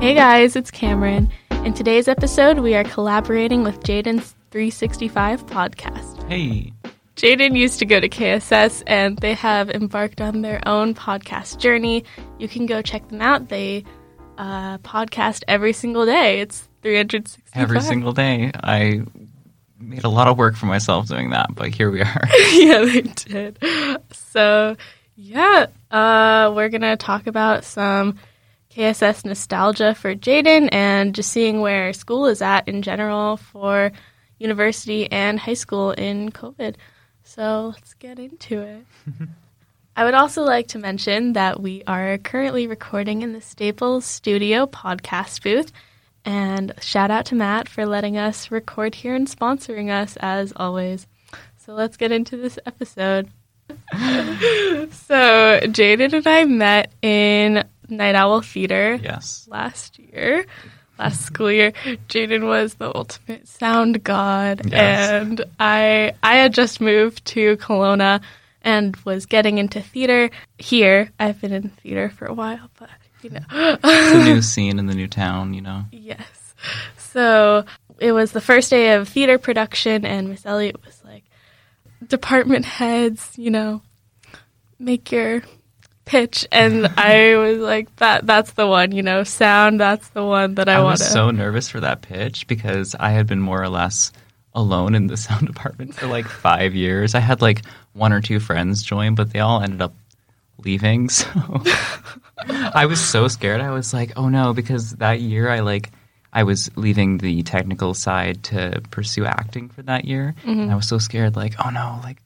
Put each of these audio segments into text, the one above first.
Hey guys, it's Cameron. In today's episode, we are collaborating with Jaeden's 365 podcast. Hey, Jaeden used to go to KSS and they have embarked on their own podcast journey. You can go check them out. They uh, podcast every single day. It's 365. every single day. I made a lot of work for myself doing that, but here we are. yeah, they did. So, yeah, uh, we're going to talk about some KSS nostalgia for Jaeden and just seeing where school is at in general for university and high school in COVID. So, let's get into it. I would also like to mention that we are currently recording in the Staples Studio podcast booth. And shout out to Matt for letting us record here and sponsoring us as always. So let's get into this episode. so Jaeden and I met in Night Owl Theater yes. last year, last school year. Jaeden was the ultimate sound god, Yes. and I I had just moved to Kelowna and was getting into theater here. I've been in theater for a while, but you know. It's a new scene in the new town, you know. Yes. So it was the first day of theater production, and Miss Elliott was like, department heads, you know, make your pitch. And I was like, that that's the one, you know, sound, that's the one that I, I, want was so nervous for that pitch because I had been more or less alone in the sound department for like five years. I had like one or two friends join, but they all ended up leaving. So I was so scared. I was like, oh no, because that year I like I was leaving the technical side to pursue acting for that year. Mm-hmm. And I was so scared, like, oh no, like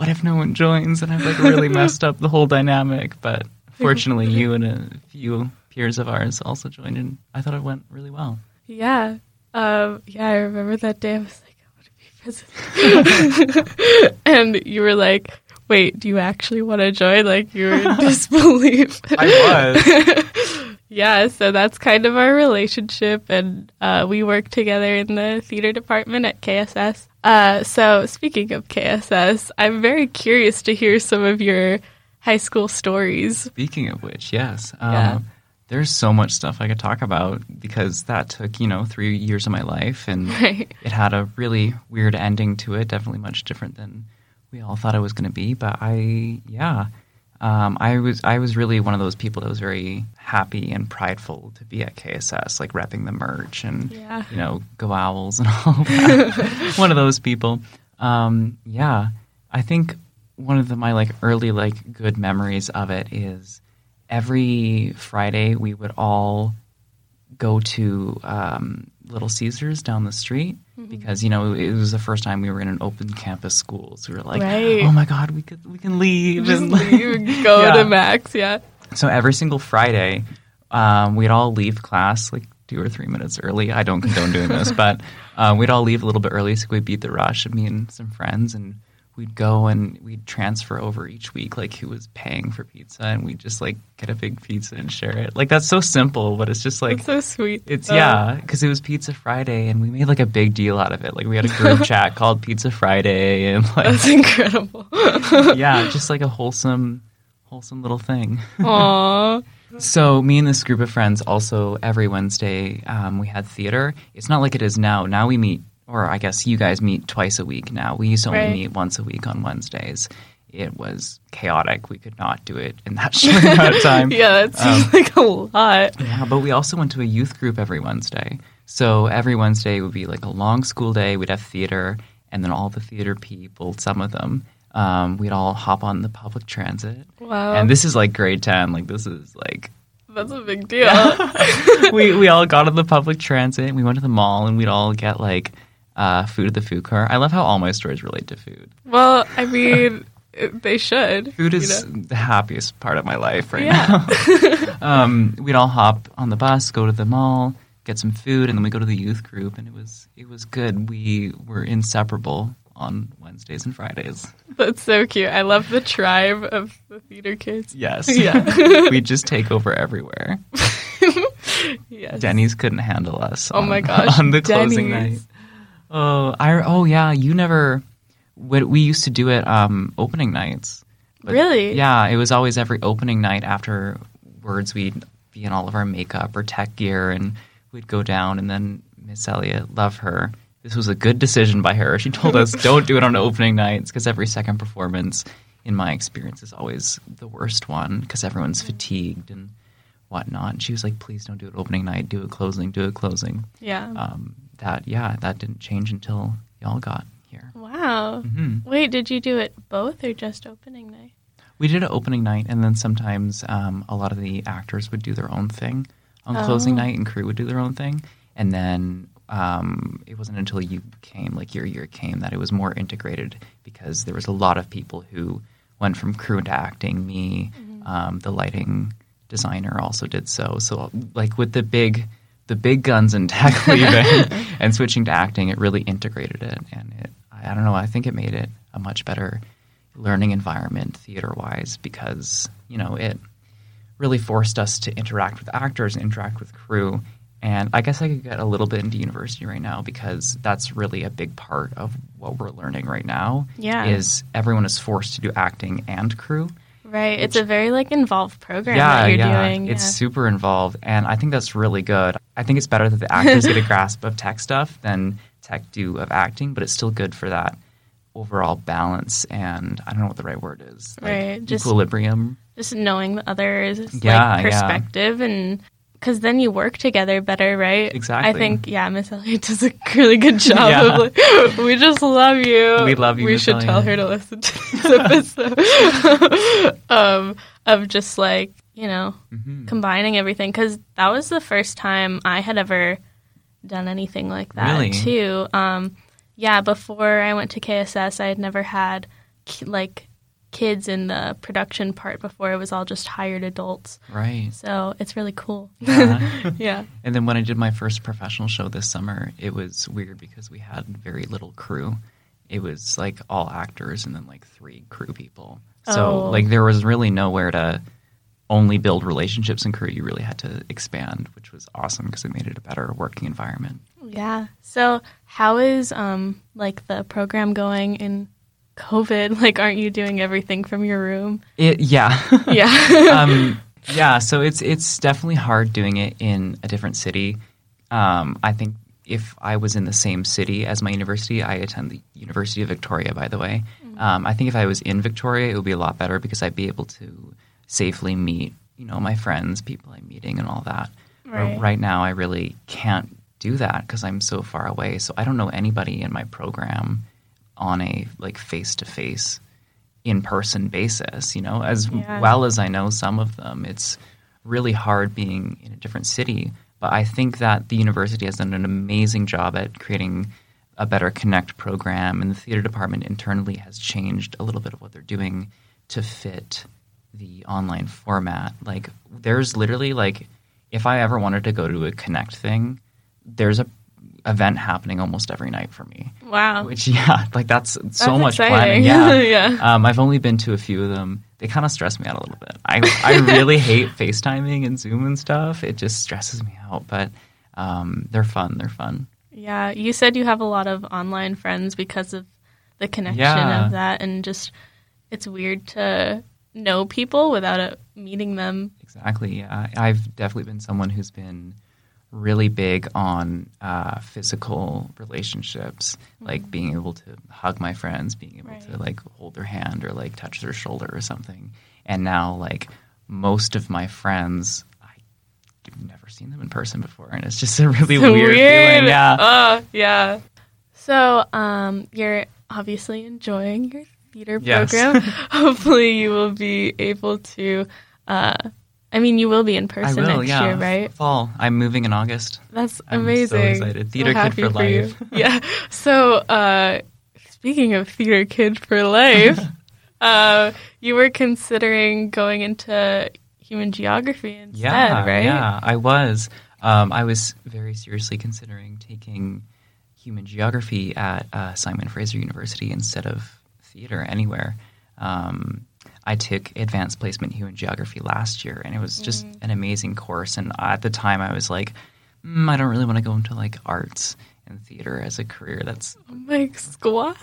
what if no one joins and I've like really messed up the whole dynamic. But fortunately you and a few peers of ours also joined and I thought it went really well. Yeah. Um, yeah, I remember that day. I was like, I want to be president. and you were like, wait, do you actually want to join? Like, you were in disbelief. I was. Yeah, so that's kind of our relationship, and uh, we work together in the theater department at KSS. Uh, so, speaking of KSS, I'm very curious to hear some of your high school stories. Speaking of which, yes. Um, Yeah. There's so much stuff I could talk about because that took, you know, three years of my life and Right. it had a really weird ending to it, definitely much different than we all thought it was going to be. But I, yeah, um, I was I was really one of those people that was very happy and prideful to be at KSS, like repping the merch and Yeah. you know go owls and all that. one of those people. Um, yeah, I think one of the, my like early like good memories of it is every Friday we would all go to um, Little Caesars down the street Mm-hmm. because you know it was the first time we were in an open campus school, so we were like, Right. "Oh my god, we could we can leave!" Just and leave go Yeah. to Max, yeah. So every single Friday, um, we'd all leave class like two or three minutes early. I don't condone doing this, but uh, we'd all leave a little bit early so we'd beat the rush. Me and some friends, and we'd go and we'd transfer over each week, like who was paying for pizza, and we'd just like get a big pizza and share it. Like that's so simple, but it's just like That's so sweet. it's yeah, because it was Pizza Friday, and we made like a big deal out of it. Like we had a group chat called Pizza Friday, and like That's incredible. yeah, just like a wholesome, wholesome little thing. Aw. So me and this group of friends also every Wednesday um, we had theater. It's not like it is now. Now we meet, or I guess you guys meet twice a week now. We used to only Right. meet once a week on Wednesdays. It was chaotic. We could not do it in that short amount of time. Yeah, that seems Um, like a lot. Yeah, but we also went to a youth group every Wednesday. So every Wednesday would be like a long school day. We'd have theater, and then all the theater people, some of them, um, we'd all hop on the public transit. Wow. And this is like grade 10. Like, this is like That's a big deal. we we all got on the public transit. and We went to the mall, and we'd all get like uh, food at the food car. I love how all my stories relate to food. well, I mean, they should. Food you is know? the happiest part of my life right Yeah. now. um, we'd all hop on the bus, go to the mall, get some food, and then we go to the youth group, and it was it was good. We were inseparable on Wednesdays and Fridays. That's so cute. I love the tribe of the theater kids. Yes, Yeah. we'd just take over everywhere. Yes. Denny's couldn't handle us. Oh on- my gosh, on the closing night. Oh, I oh yeah, you never. What we used to do it um, opening nights. But Really? Yeah, it was always every opening night after words We'd be in all of our makeup or tech gear, and we'd go down. And then Miss Elliott, love her. This was a good decision by her. She told us don't do it on opening nights because every second performance, in my experience, is always the worst one because everyone's fatigued and whatnot. And she was like, please don't do it opening night. Do it closing. Do it closing. Yeah. Um, that yeah, that didn't change until y'all got here. wow. hmm Wait, did you do it both or just opening night? We did an opening night, and then sometimes um, a lot of the actors would do their own thing on closing Oh. night, and crew would do their own thing. And then um, it wasn't until you came, like your year came, that it was more integrated because there was a lot of people who went from crew into acting. Me, um, the lighting designer, also did so. So, like with the big, the big guns in tech leaving and switching to acting, it really integrated it, and it. I I don't know. I think it made it a much better learning environment theater wise because you know it really forced us to interact with actors and interact with crew and i guess i could get a little bit into university right now because that's really a big part of what we're learning right now Yeah. is everyone is forced to do acting and crew Right. It's a very like involved program yeah that you're yeah doing. it's yeah. super involved and i think that's really good i think it's better that the actors get a grasp of tech stuff than tech do of acting but it's still good for that overall balance and i don't know what the right word is like Right, just- equilibrium just knowing the other's Yeah, like yeah. perspective and because then you work together better, right? Exactly. I think yeah, Miss Elliott does a really good job Yeah. of like, we just love you. We love you, We Miss should tell her to listen to this episode. um, of just like you know Mhm. combining everything because that was the first time I had ever done anything like that Really? too. Um, yeah, before I went to KSS, I had never had like kids in the production part before. It was all just hired adults. right So it's really cool. Yeah. yeah. And then when I did my first professional show this summer, it was weird because we had very little crew. It was like all actors and then like three crew people. So Oh. like there was really nowhere to only build relationships and crew. You really had to expand, which was awesome because it made it a better working environment. Yeah. So how is um like the program going in COVID? Like aren't you doing everything from your room? It yeah. Yeah. um, yeah, so it's it's definitely hard doing it in a different city. Um, I think if I was in the same city as my university, I attend the University of Victoria, by the way. Um, I think if I was in Victoria, it would be a lot better because I'd be able to safely meet, you know, my friends, people I'm meeting, and all that. Right. right now, I really can't do that because I'm so far away. So I don't know anybody in my program on a like face to face in person basis, you know, as Yeah. well as I know some of them. It's really hard being in a different city. But I think that the university has done an amazing job at creating a better Connect program, and the theater department internally has changed a little bit of what they're doing to fit the online format. Like, there's literally like, if I ever wanted to go to a Connect thing, there's a event happening almost every night for me. wow. Which yeah, like that's so That's much exciting. planning. Yeah, Yeah. Um, I've only been to a few of them. They kind of stress me out a little bit. I I really hate FaceTiming and Zoom and stuff. It just stresses me out. But um, they're fun. They're fun. Yeah, you said you have a lot of online friends because of the connection Yeah. of that, and just it's weird to know people without uh meeting them. Exactly. Yeah, I, I've definitely been someone who's been really big on uh, physical relationships, like being able to hug my friends, being able to like hold their hand or like touch their shoulder or something. And now, like most of my friends, I've never seen them in person before, and it's just a really So weird, feeling. Yeah. Uh, yeah. So, um, you're obviously enjoying your theater Yes. program. Hopefully, you will be able to. Uh, I mean, you will be in person will, next yeah. year, right? Fall. I'm moving in August. That's I'm so amazing. excited. So Theater kid happy for life. yeah. So, uh, speaking of theater kid for life, uh, you were considering going into human geography instead, Yeah, right? yeah, I was. Um, I was very seriously considering taking human geography at uh, Simon Fraser University instead of theater anywhere. Um, I took advanced placement human geography last year, and it was just Mm. an amazing course. And at the time, I was like, mm, I don't really want to go into like arts and theater as a career. That's Like squat.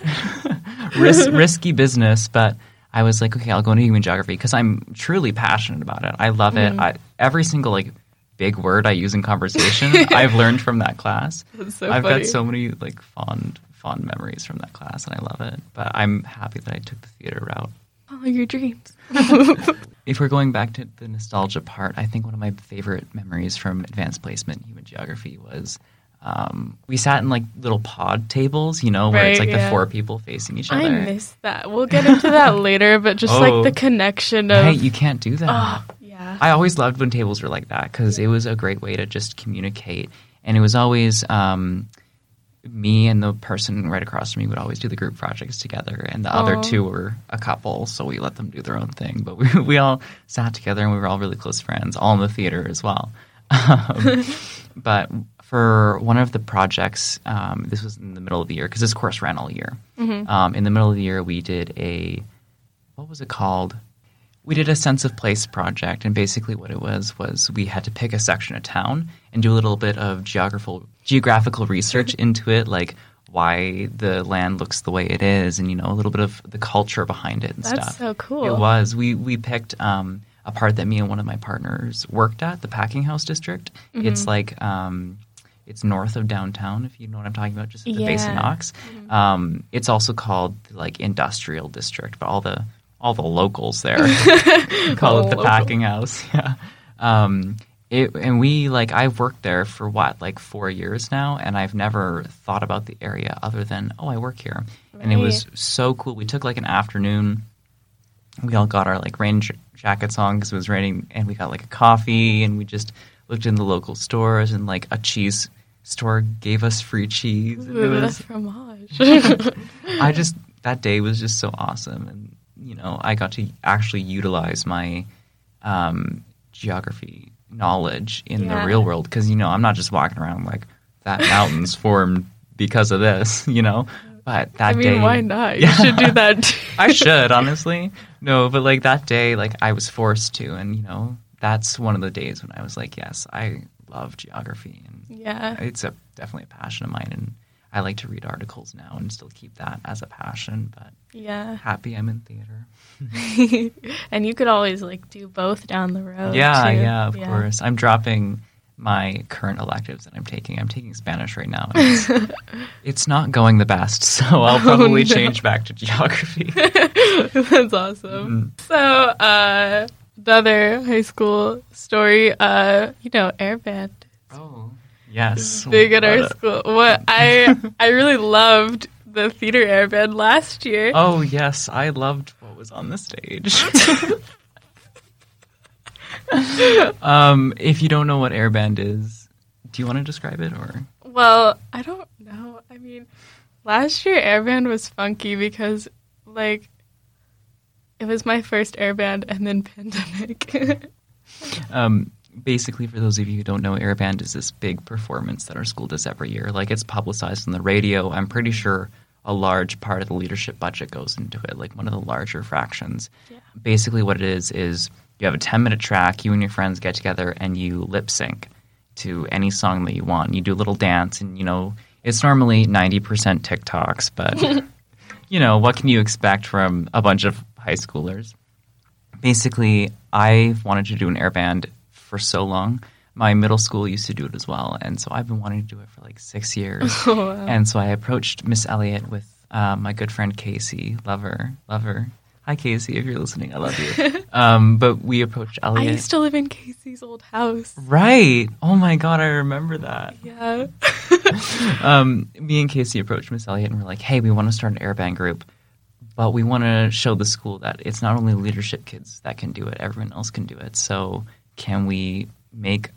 ris- risky business, but I was like, okay, I'll go into human geography because I'm truly passionate about it. I love it. I, every single like big word I use in conversation. I've learned from that class. So I've funny. got so many like fond fond memories from that class, and I love it. But I'm happy that I took the theater route. Follow your dreams. If we're going back to the nostalgia part, I think one of my favorite memories from advanced placement human geography was um, we sat in like little pod tables, you know, where it's Right, like the four people facing each other. I miss that. We'll get into that later, but just Oh. like the connection of. Hey, you can't do that. oh, yeah. I always loved when tables were like that because it was a great way to just communicate. And it was always um, me and the person right across from me would always do the group projects together, and the other two were a couple, so we let them do their own thing. But we we all sat together and we were all really close friends, all in the theater as well. Um, but for one of the projects, um, this was in the middle of the year because this course ran all year. Um, in the middle of the year, we did a what was it called? We did a sense of place project, and basically what it was was we had to pick a section of town and do a little bit of geographical geographical research into it, like why the land looks the way it is, and you know a little bit of the culture behind it and That's stuff. so cool. It was. We we picked um, a part that me and one of my partners worked at, the Packing House District. Mm-hmm. It's like um, it's north of downtown, if you know what I'm talking about, just at the base of Yeah. Knox. Um, it's also called like industrial district, but all the all the locals there call it the Local. packing house. Yeah. Um, it, and we like I've worked there for what like four years now, and I've never thought about the area other than oh I work here, and it was so cool. We took like an afternoon. We all got our like rain j- jackets on because it was raining, and we got like a coffee, and we just looked in the local stores, and like a cheese store gave us free cheese. it was- fromage. I just that day was just so awesome, and you know, I got to actually utilize my um, geography knowledge in Yeah. the real world because you know I'm not just walking around like that mountains formed because of this, you know. But that I mean, day, why not? You Yeah. should do that. I should honestly no, but like that day, like I was forced to, and you know, that's one of the days when I was like, yes, I love geography, and yeah. it's a definitely a passion of mine, and I like to read articles now and still keep that as a passion. But Yeah. happy I'm in theater. and you could always like do both down the road. yeah, too. yeah, of course. I'm dropping my current electives that I'm taking. I'm taking Spanish right now. It's, it's not going the best, so I'll probably Oh, no. change back to geography. That's awesome. So, uh, another high school story. Uh, you know, airband oh, yes. big at our school. What I I really loved the theater airband last year. Oh yes, I loved what was on the stage. um, if you don't know what airband is, do you want to describe it or? Well, I don't know. I mean, last year airband was funky because like it was my first airband and then pandemic. Um, basically, for those of you who don't know, Air Band is this big performance that our school does every year. Like it's publicized on the radio. I'm pretty sure a large part of the leadership budget goes into it, like one of the larger fractions. Yeah. Basically, what it is is you have a 10 minute track. You and your friends get together and you lip sync to any song that you want. You do a little dance, and you know it's normally 90% TikToks, but you know what can you expect from a bunch of high schoolers? basically I've wanted to do an airband for so long. My middle school used to do it as well, and so I've been wanting to do it for like six years. Oh, wow. And so I approached Miss Elliott with uh, my good friend Casey, lover, lover. Hi Casey, if you're listening, I love you. um, but we approached Elliott. I used to live in Casey's old house. right. Oh my god, I remember that. Yeah. um, me and Casey approached Miss Elliott and we're like, hey, we want to start an airband group, but we want to show the school that it's not only leadership kids that can do it, everyone else can do it. So can we make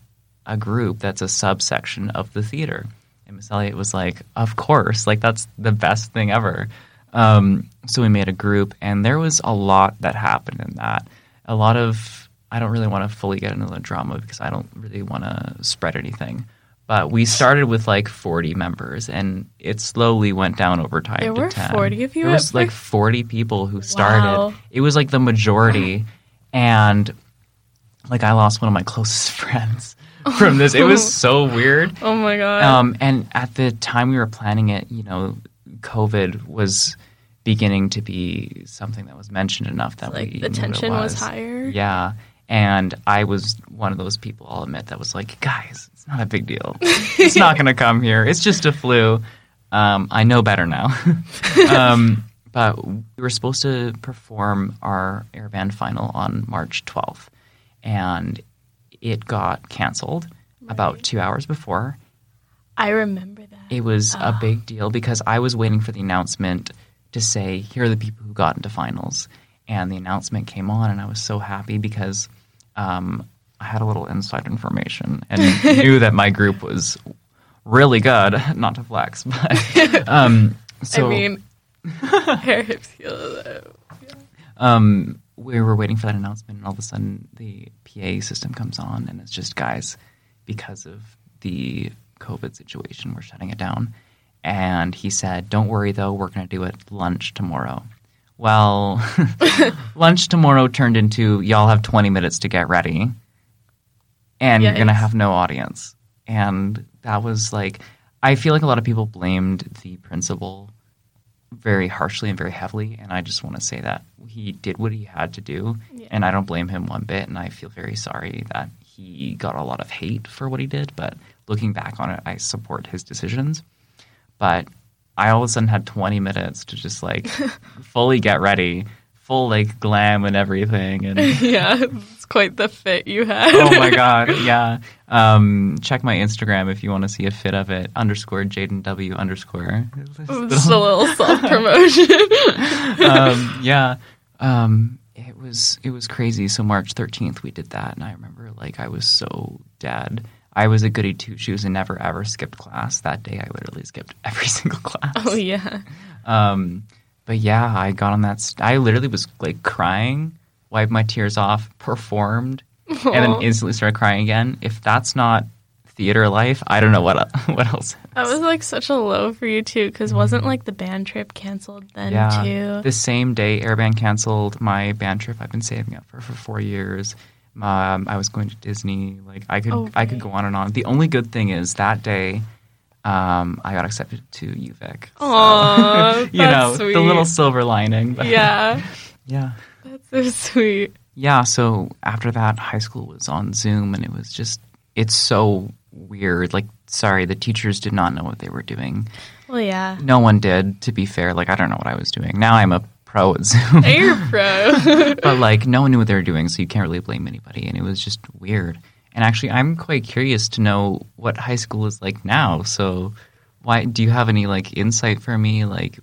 a group that's a subsection of the theater? And Miss Elliott was like, of course, like that's the best thing ever. Um, so we made a group, and there was a lot that happened in that. A lot of I don't really want to fully get into the drama because I don't really want to spread anything. But we started with like 40 members, and it slowly went down over time. There to were 10. 40 of you There was like 40 people who started. Wow. It was like the majority, and like I lost one of my closest friends from this. It was so weird. Oh my god. Um, and at the time we were planning it, you know, COVID was beginning to be something that was mentioned enough that like we the knew what it tension was higher. Yeah, And I was one of those people, I'll admit, that was like, guys, it's not a big deal. It's not going to come here. It's just a flu. Um, I know better now. um, but we were supposed to perform our airband final on March 12th, and it got canceled about two hours before. I remember that. It was a big deal because I was waiting for the announcement to say, here are the people who got into finals. And the announcement came on, and I was so happy because um, I had a little inside information and knew that my group was really good. Not to flex, but um, so I mean, hair, hips, heels. um, we were waiting for that announcement, and all of a sudden the PA system comes on, and it's just guys, because of the COVID situation, we're shutting it down. And he said, "Don't worry, though, we're going to do it lunch tomorrow." Well, lunch tomorrow turned into y'all have 20 minutes to get ready, and you're going to have no audience. And that was like, I feel like a lot of people blamed the principal very harshly and very heavily. And I just want to say that he did what he had to do. Yeah. And I don't blame him one bit. And I feel very sorry that he got a lot of hate for what he did. But looking back on it, I support his decisions. But I all of a sudden had 20 minutes to just like fully get ready, full like glam and everything. And yeah, it's quite the fit you had. oh my god, yeah. Um, check my Instagram if you want to see a fit of it. Underscore Jaden W underscore. Just a little self promotion. um, yeah. Um, it was it was crazy. So March thirteenth we did that, and I remember like I was so dead. I was a goody two shoes and never ever skipped class. That day I literally skipped every single class. oh yeah. Um, but yeah, I got on that. St- I literally was like crying, wiped my tears off, performed, and then instantly started crying again. If that's not theater life, I don't know what what else. That was like such a low for you too, because wasn't like the band trip canceled then yeah, too? the same day Airband canceled my band trip. I've been saving up for for four years. Um, I was going to Disney. Like I could Oh, I could go on and on. The only good thing is that day. Um, I got accepted to UVic. So, Aw, you know, sweet. the little silver lining. But yeah, yeah. that's so sweet. Yeah, so after that, high school was on Zoom, and it was just, it's so weird. Like, sorry, the teachers did not know what they were doing. Well, yeah. No one did, to be fair. Like, I don't know what I was doing. Now I'm a pro at Zoom. You're pro. but, like, no one knew what they were doing, so you can't really blame anybody. And it was just weird. And actually, I'm quite curious to know what high school is like now. So, why do you have any, like, insight for me? Like,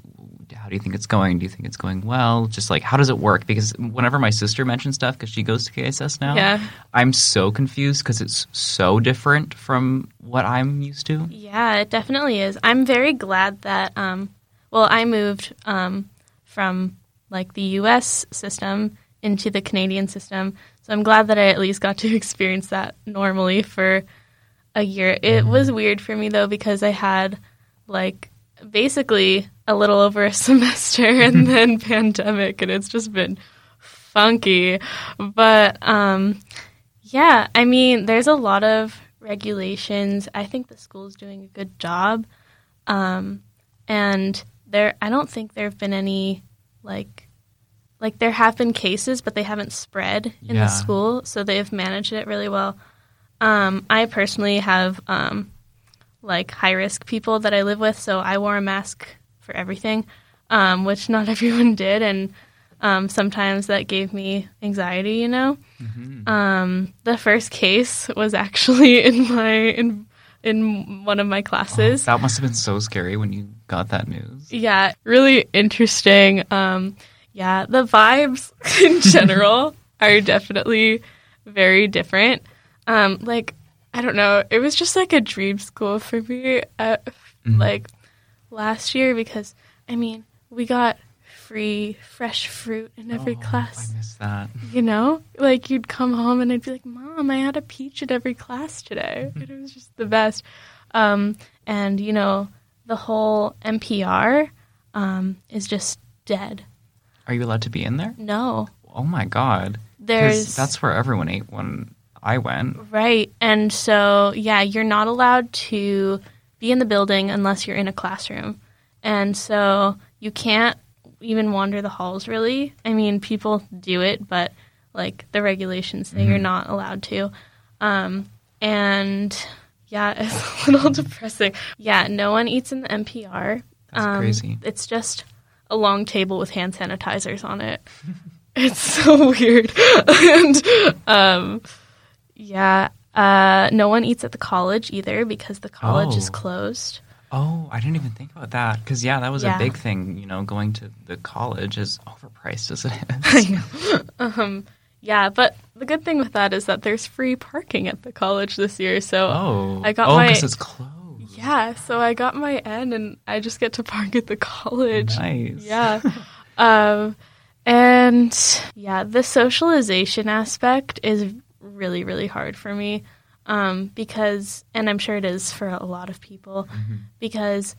how do you think it's going? Do you think it's going well? Just like, how does it work? Because whenever my sister mentions stuff, because she goes to KSS now, Yeah. I'm so confused because it's so different from what I'm used to. Yeah, it definitely is. I'm very glad that um well, I moved um from like the US system into the Canadian system. So I'm glad that I at least got to experience that normally for a year. It was weird for me though because I had like basically a little over a semester and then pandemic and it's just been funky. But um yeah, I mean, there's a lot of regulations. I think the school's doing a good job. Um, and there, I don't think there have been any like, like there have been cases, but they haven't spread in Yeah. the school, so they've managed it really well. Um, I personally have um, like high risk people that I live with, so I wore a mask for everything, um, which not everyone did, and um, sometimes that gave me anxiety. You know, um, the first case was actually in my in in one of my classes. That must have been so scary when you got that news. Yeah, really interesting. Yeah, the vibes in general are definitely very different. Um, like, I don't know, it was just like a dream school for me, uh, like last year because I mean, we got free fresh fruit in every Oh, class. I missed that. You know, like you'd come home and I'd be like, "Mom, I had a peach at every class today." it was just the best. Um, and you know, the whole NPR um, is just dead. Are you allowed to be in there? No, Oh my god. there's that's where everyone ate when I went. right, and so yeah, you're not allowed to be in the building unless you're in a classroom, and so you can't even wander the halls. Really, I mean, people do it, but like the regulations say you're not allowed to. Um, and yeah, it's a little depressing. Yeah, no one eats in the NPR. That's Um, crazy. It's just a long table with hand sanitizers on it. it's so weird. and um, yeah, uh, no one eats at the college either because the college is Oh. closed. Oh, I didn't even think about that because yeah, that was Yeah. a big thing. You know, going to the college is overpriced as it I is. know. um, yeah, but the good thing with that is that there's free parking at the college this year. So oh, I got oh, my- because it's closed. Yeah, so I got my N and I just get to park at the college. Nice. Yeah. um, and yeah, the socialization aspect is really, really hard for me. Um, because, and I'm sure it is for a lot of people, Mm-hmm. because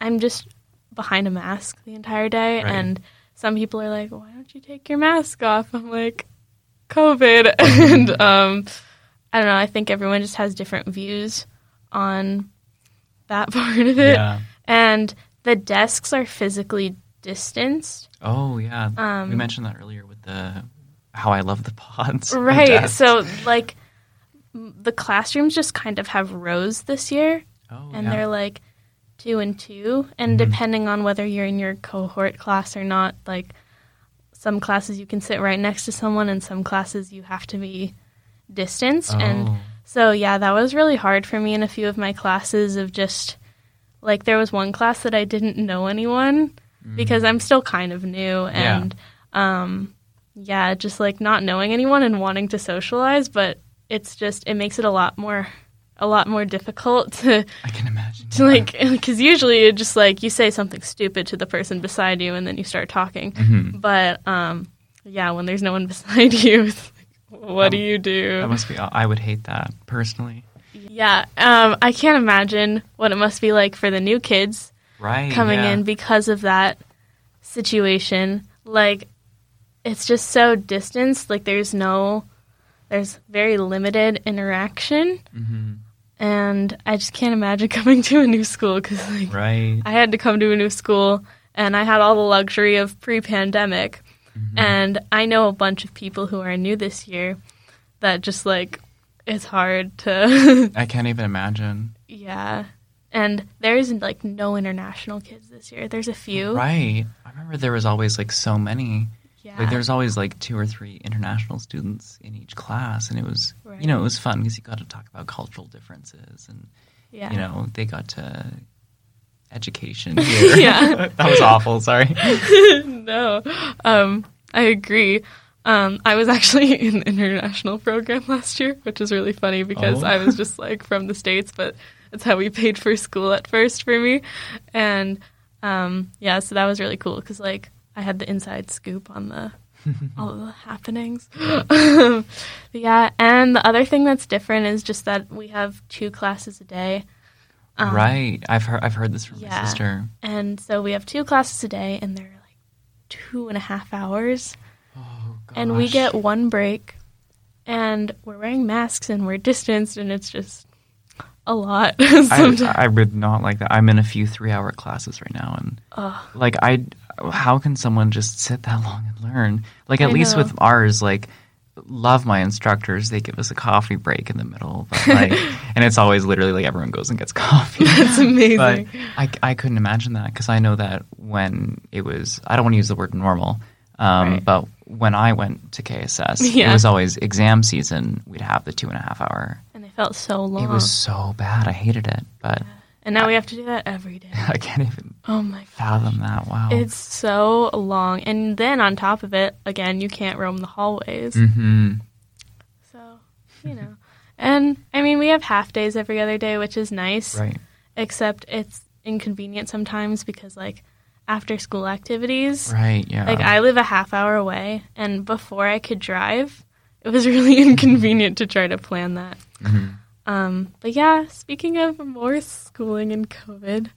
I'm just behind a mask the entire day. Right. And some people are like, why don't you take your mask off? I'm like, COVID. and um, I don't know. I think everyone just has different views on that part of it. Yeah. And the desks are physically distanced. Oh yeah. Um, we mentioned that earlier with the how I love the pods. Right. So, like, the classrooms just kind of have rows this year, oh, and yeah. they're like two and two. And Mhm. depending on whether you're in your cohort class or not, like, some classes you can sit right next to someone, and some classes you have to be distanced. And Oh. So yeah, that was really hard for me in a few of my classes of just like there was one class that I didn't know anyone because I'm still kind of new and um yeah, just like not knowing anyone and wanting to socialize, but it's just it makes it a lot more a lot more difficult to I can imagine. to like because usually you just like you say something stupid to the person beside you and then you start talking Mhm. but um yeah when there's no one beside you what do Um, you do That must be. I would hate that personally. yeah, um, I can't imagine what it must be like for the new kids Right. coming yeah. in because of that situation. Like, it's just so distanced. Like, there's no, there's very limited interaction, hmm and I just can't imagine coming to a new school because like Right. I had to come to a new school and I had all the luxury of pre-pandemic, Mm-hmm. and I know a bunch of people who are new this year that just like it's hard to I can't even imagine. Yeah. And there's like no international kids this year. There's a few. Right. I remember there was always like so many. Yeah. Like there's always like two or three international students in each class, and it was Right. you know it was fun because you got to talk about cultural differences, and yeah. you know they got to education here. Yeah. that was awful. Sorry. No. Um, I agree. Um, I was actually in the international program last year, which is really funny because Oh. I was just like from the States, but that's how we paid for school at first for me. And um, yeah, so that was really cool because like I had the inside scoop on the all the happenings. Um, yeah, and the other thing that's different is just that we have two classes a day. Um, right. I've heard I've heard this from my sister. And so we have two classes a day, and they're two and a half hours. Oh, And we get one break, and we're wearing masks and we're distanced, and it's just a lot. I, I would not like that. I'm in a few three hour classes right now, and Ugh. like I, how can someone just sit that long and learn? Like at I least know. with ours, like love my instructors. They give us a coffee break in the middle, but like, and it's always literally like everyone goes and gets coffee. That's amazing. But I, I couldn't imagine that because I know that when it was, I don't want to use the word normal, um, Right. but when I went to KSS, Yeah. it was always exam season. We'd have the two and a half hour. and it felt so long. It was so bad. I hated it, but and now we have to do that every day. I can't even Oh my god. fathom that. Wow. It's so long. And then on top of it, again, you can't roam the hallways. hmm So, you know. and I mean, we have half days every other day, which is nice. Right. Except it's inconvenient sometimes because, like, after school activities, Right. Yeah. like, I live a half hour away, and before I could drive, it was really inconvenient to try to plan that. Mhm. Um, but yeah, speaking of more schooling and COVID,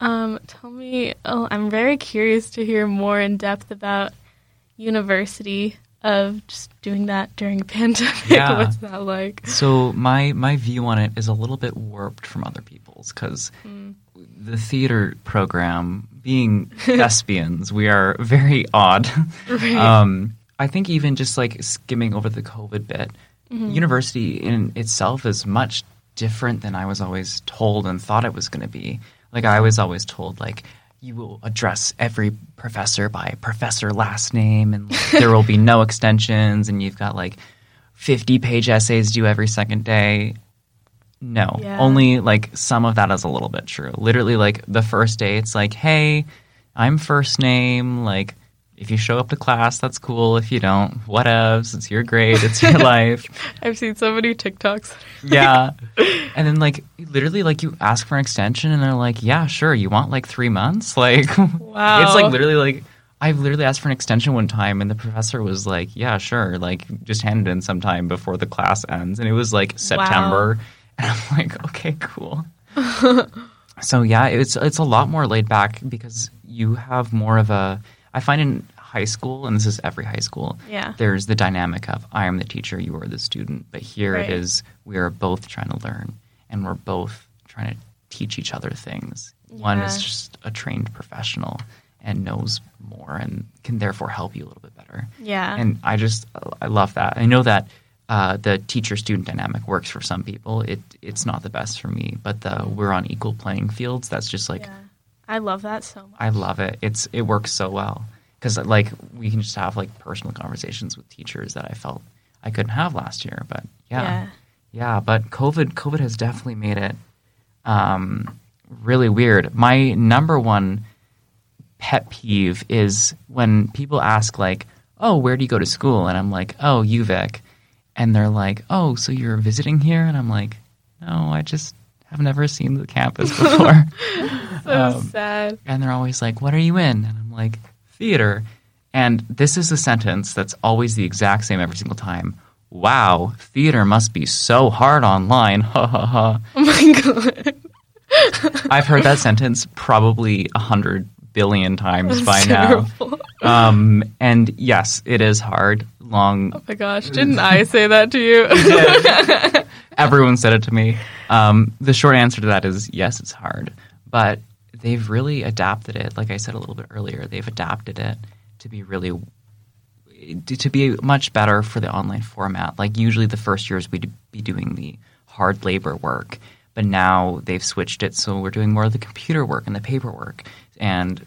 um, tell me, oh, I'm very curious to hear more in depth about university of just doing that during a pandemic. Yeah. What's that like? So my my view on it is a little bit warped from other people's because Mm. the theater program, being thespians, we are very odd. Right. Um, I think even just like skimming over the COVID bit, Mm-hmm. university in itself is much different than I was always told and thought it was going to be. Like I was always told, like you will address every professor by professor last name, and like, there will be no extensions, and you've got like fifty page essays due every second day. No, Yeah. only like some of that is a little bit true. Literally, like the first day, it's like, hey, I'm first name. Like, if you show up to class, that's cool. If you don't, whatevs. It's your grade. It's your life. I've seen so many TikToks. Yeah. And then, like, literally, like, you ask for an extension, and they're like, yeah, sure. You want like three months? Like, Wow. it's like literally like. I've literally asked for an extension one time, and the professor was like, "Yeah, sure. Like, just hand it in sometime before the class ends." And it was like September, and I'm like, "Okay, cool." so yeah, it's it's a lot more laid back because you have more of a. I find in high school, and this is every high school, Yeah. there's the dynamic of I am the teacher, you are the student. But here Right. it is, we are both trying to learn, and we're both trying to teach each other things. One is just a trained professional and knows more and can therefore help you a little bit better. Yeah. And I just I love that. I know that uh, the teacher student dynamic works for some people. It it's not the best for me, but the we're on equal playing fields. That's just like yeah. I love that so much. I love it. It's it works so well because like we can just have like personal conversations with teachers that I felt I couldn't have last year. But yeah, Yeah. yeah. But COVID COVID has definitely made it um, really weird. My number one pet peeve is when people ask like, "Oh, where do you go to school?" And I'm like, "Oh, UVic," and they're like, "Oh, so you're visiting here?" And I'm like, "No, I just have never seen the campus before." So um, sad. and they're always like, "What are you in?" And I'm like, "Theater." And this is a sentence that's always the exact same every single time. Wow, theater must be so hard online. Ha ha ha. Oh my god. I've heard that sentence probably a hundred billion times by That's now. Um, and yes, it is hard. Long. Oh my gosh, didn't I say that to you? Everyone said it to me. Um, the short answer to that is yes, it's hard, but they've really adapted it. Like I said a little bit earlier, they've adapted it to be really to be much better for the online format. Like usually the first years we'd be doing the hard labor work, but now they've switched it so we're doing more of the computer work and the paperwork. And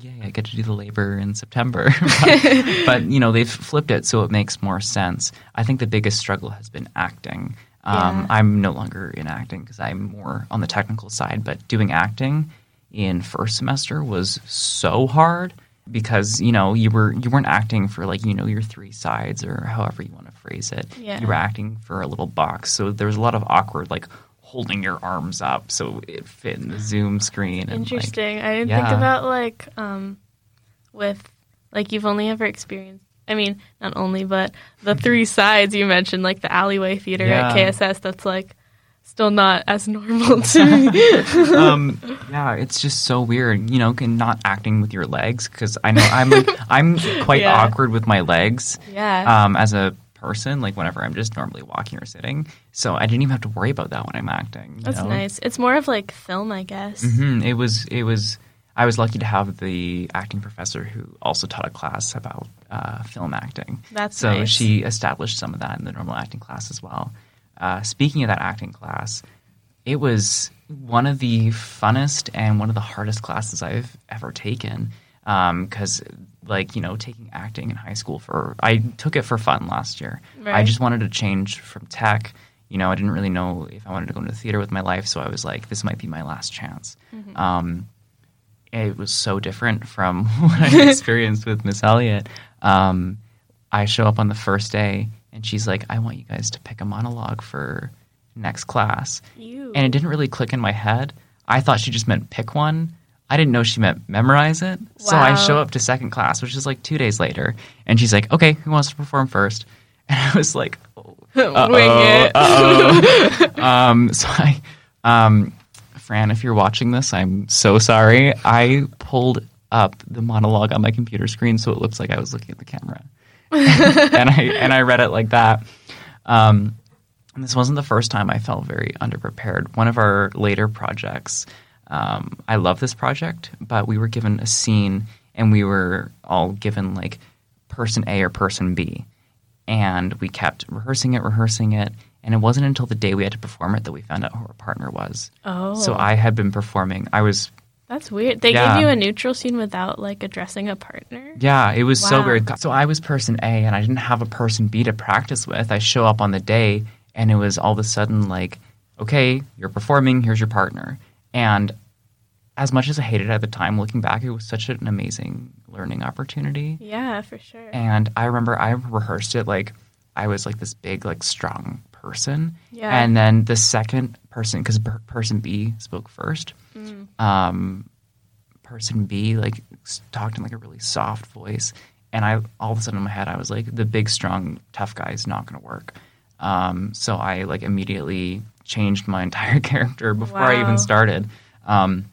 yeah, I get to do the labor in September. but, but, you know, they've flipped it so it makes more sense. I think the biggest struggle has been acting. Um, Yeah. I'm no longer in acting because I'm more on the technical side, but doing acting in first semester was so hard because you know you were you weren't acting for like you know your three sides or however you want to phrase it. Yeah. You were acting for a little box, so there was a lot of awkward like holding your arms up so it fit in the Zoom screen. And, like, Interesting. I didn't think about like um with like you've only ever experienced I mean, not only, but the three sides you mentioned, like the alleyway theater at KSS, that's like still not as normal to me. um, yeah, it's just so weird, you know, can- not acting with your legs because I know I'm I'm quite Yeah. awkward with my legs. yeah. um, as a person, like whenever I'm just normally walking or sitting. So I didn't even have to worry about that when I'm acting. you that's know? nice. It's more of like film, I guess. Mhm. It was. It was. I was lucky to have the acting professor who also taught a class about uh, film acting. That's so nice. she established some of that in the normal acting class as well. Uh, speaking of that acting class, it was one of the funnest and one of the hardest classes I've ever taken. Because, like, you know, taking acting in high school for, I took it for fun last year. I just wanted to change from tech. You know, I didn't really know if I wanted to go into theater with my life, so I was like, this might be my last chance. Mm-hmm. Um, it was so different from what I experienced with Miss Elliott. Um, I show up on the first day, and she's like, "I want you guys to pick a monologue for next class," You. and it didn't really click in my head. I thought she just meant pick one. I didn't know she meant memorize it. So I show up to second class, which is like two days later, and she's like, "Okay, who wants to perform first? And I was like, oh, Wing it. um, so I, um, Fran, if you're watching this, I'm so sorry. I pulled up the monologue on my computer screen so it looks like I was looking at the camera, and I and I read it like that. Um, and this wasn't the first time I felt very underprepared. One of our later projects, um, I love this project, but we were given a scene and we were all given like person A or person B. And we kept rehearsing it, rehearsing it. And it wasn't until the day we had to perform it that we found out who our partner was. Oh. So I had been performing. I was, That's weird. They Yeah. gave you a neutral scene without like addressing a partner. yeah, it was so weird. So I was person A and I didn't have a person B to practice with. I show up on the day and it was all of a sudden like, okay, you're performing, here's your partner. And as much as I hated it at the time, looking back, it was such an amazing learning opportunity. Yeah, for sure. And I remember I rehearsed it like I was like this big, like strong person. Yeah. And then the second person, because per- person B spoke first, Mm. um, person B like talked in like a really soft voice, and I all of a sudden in my head I was like, the big, strong, tough guy is not going to work. Um, so I like immediately changed my entire character before I even started. Um,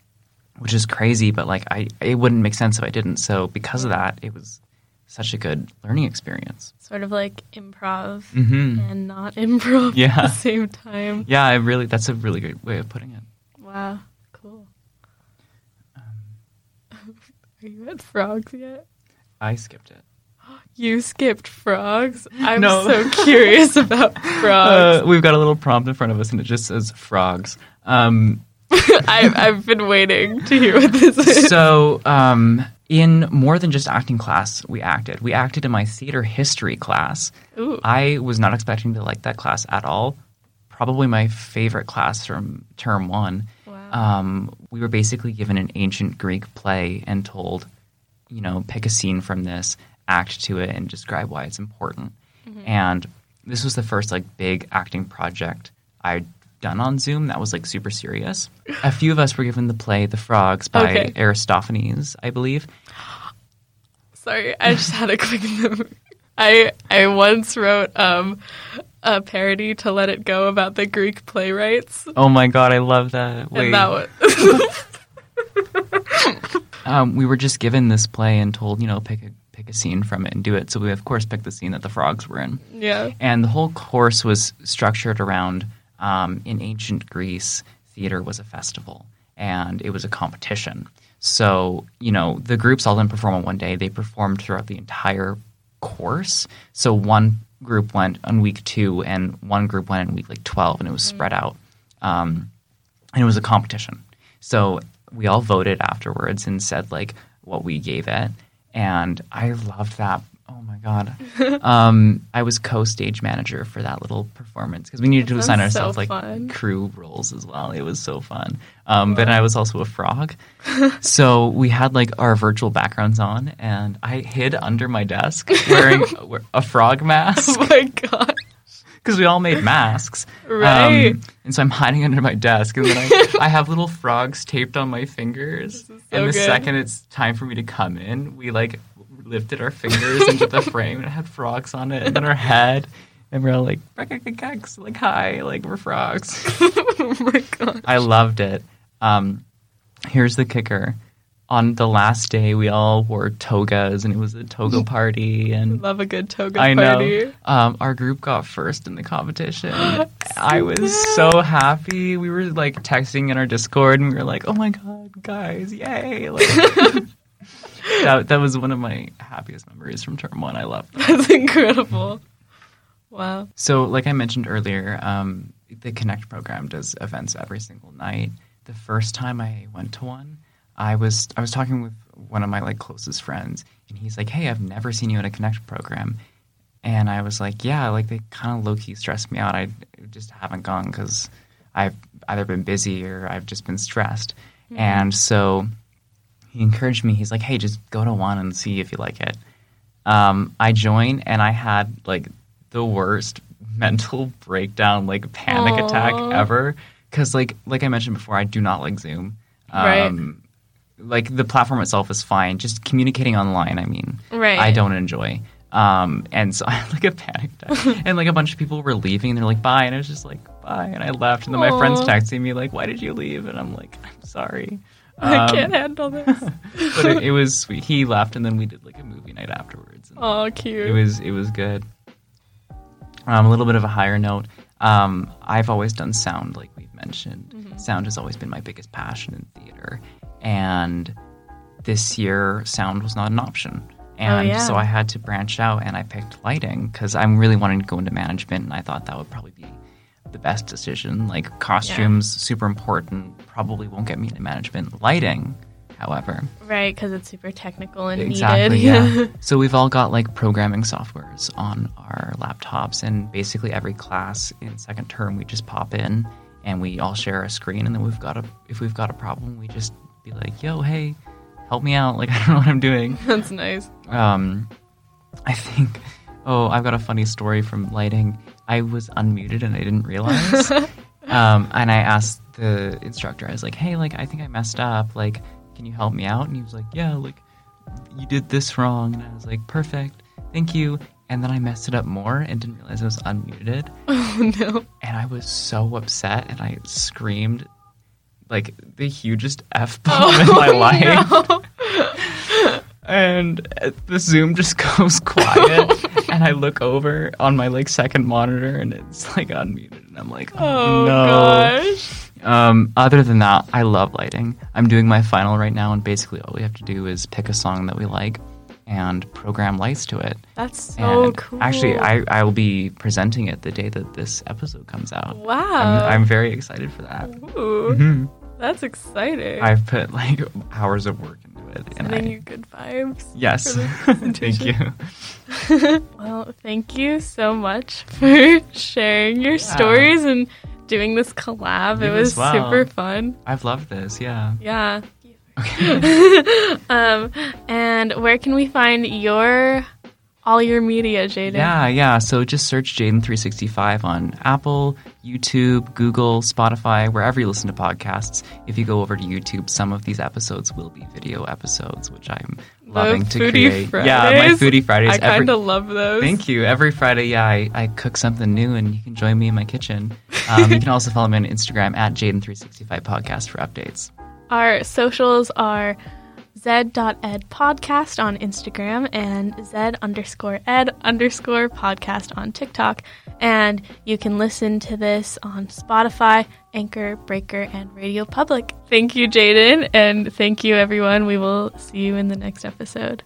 which is crazy, but like I, it wouldn't make sense if I didn't. So because of that, it was such a good learning experience. Sort of like improv hmm and not improv yeah. at the same time. Yeah, I really. That's a really good way of putting it. Wow, cool. Um, Are you at frogs yet? I skipped it. You skipped frogs. I'm No. so curious about frogs. Uh, we've got a little prompt in front of us, and it just says frogs. Um, I've, I've been waiting to hear what this is. so, um, in more than just acting class, we acted. We acted in my theater history class. Ooh. I was not expecting to like that class at all. Probably my favorite class from term one. Um, we were basically given an ancient Greek play and told, you know, pick a scene from this, act to it, and describe why it's important. And this was the first like big acting project I'd done on Zoom that was like super serious. A few of us were given the play The Frogs by Okay. Aristophanes, I believe. Sorry, I just had a quick. I I once wrote um, a parody to Let It Go about the Greek playwrights, Oh my god, I love that. Wait. and that was um, we were just given this play and told, you know, pick a pick a scene from it and do it. So we of course picked the scene that the frogs were in. yeah. And the whole course was structured around um, in ancient Greece, theater was a festival and it was a competition. So, you know, the groups all didn't perform on one day, they performed throughout the entire course. So one group went on week two and one group went in week like 12 and it was spread out. Um, and it was a competition. So we all voted afterwards and said like what we gave it, and I loved that. God! um, I was co-stage manager for that little performance because we needed to assign sounds so ourselves like crew roles as well. It was so fun. Um, But I was also a frog, so we had like our virtual backgrounds on, and I hid under my desk wearing a frog mask Oh my god. because we all made masks. Right. Um, and so I'm hiding under my desk, and then I, I have little frogs taped on my fingers. so and the good. second it's time for me to come in, we like lifted our fingers into the frame, and it had frogs on it, and then our head. And we're all like, like, hi, like, we're frogs. oh my god. I loved it. Um, here's the kicker. On the last day, we all wore togas, and it was a toga party, and Love a good toga I party. know. Um, our group got first in the competition. I was so happy. We were like texting in our Discord, and we were like, "Oh my god, guys, yay!" Like, that that was one of my happiest memories from term one. I loved. That. That's incredible. Wow. So, like I mentioned earlier, um, the Connect program does events every single night. The first time I went to one, I was I was talking with one of my like closest friends, and he's like, "Hey, I've never seen you at a Connect program," and I was like, "Yeah, like they kind of low key stressed me out. I just haven't gone because I've either been busy or I've just been stressed." And so he encouraged me. He's like, "Hey, just go to one and see if you like it." Um, I joined, and I had like the worst mental breakdown, like panic Aw. attack ever. Because like like I mentioned before, I do not like Zoom. Right. Like the platform itself is fine. Just communicating online, I mean, Right. I don't enjoy. Um, and so I had like a panic attack, and like a bunch of people were leaving, and they're like, "Bye," and I was just like, "Bye," and I left, and then my friends texting me like, "Why did you leave?" And I'm like, "I'm sorry." I Um, can't handle this. but it, it was sweet. He left, and then we did like a movie night afterwards. Oh, cute. it was it was good. Um, a little bit of a higher note. Um, I've always done sound, like we've mentioned. Sound has always been my biggest passion in theater, and this year sound was not an option. And yeah. so I had to branch out and I picked lighting because I'm really wanting to go into management and I thought that would probably be the best decision. Like costumes, super important, probably won't get me into management. Lighting, however, Right, because it's super technical and exactly, needed. yeah. so we've all got like programming softwares on our laptops and basically every class in second term we just pop in and we all share a screen and then we've got a if we've got a problem we just be like, yo, hey, help me out. Like I don't know what I'm doing. That's nice. Um, I think. Oh, I've got a funny story from lighting. I was unmuted and I didn't realize. um, and I asked the instructor. I was like, "Hey, like I think I messed up. Like, can you help me out?" And he was like, "Yeah, like you did this wrong." And I was like, "Perfect, thank you." And then I messed it up more and didn't realize I was unmuted. Oh no. And I was so upset and I screamed like the hugest f bomb in my life Oh, No. and uh, the zoom just goes quiet and i look over on my like second monitor and it's like unmuted and i'm like oh, Oh no gosh. um other than that i love lighting i'm doing my final right now and basically all we have to do is pick a song that we like and program lights to it That's so and cool. actually i i will be presenting it the day that this episode comes out Wow. I'm, I'm very excited for that Ooh, Mhm. that's exciting. i've put like hours of work and Sending I, you good vibes. yes thank you Well, thank you so much for sharing your stories and doing this collab. You it was well. super fun. I've loved this, yeah. Yeah. Okay. Um, and where can we find your all your media, Jaeden? yeah, yeah. So just search Jaeden365 on Apple, YouTube, Google, Spotify, wherever you listen to podcasts. If you go over to YouTube, some of these episodes will be video episodes, which I'm loving to Foodie create. Fridays. Yeah, my Foodie Fridays. I kind of love those. Thank you. Every Friday, yeah, I, I cook something new and you can join me in my kitchen. Um, you can also follow me on Instagram at Jaeden365 Podcast for updates. Our socials are z.ed podcast on Instagram and z underscore ed underscore podcast on TikTok. And you can listen to this on Spotify, Anchor, Breaker, and Radio Public. Thank you, Jaeden, and thank you, everyone. We will see you in the next episode.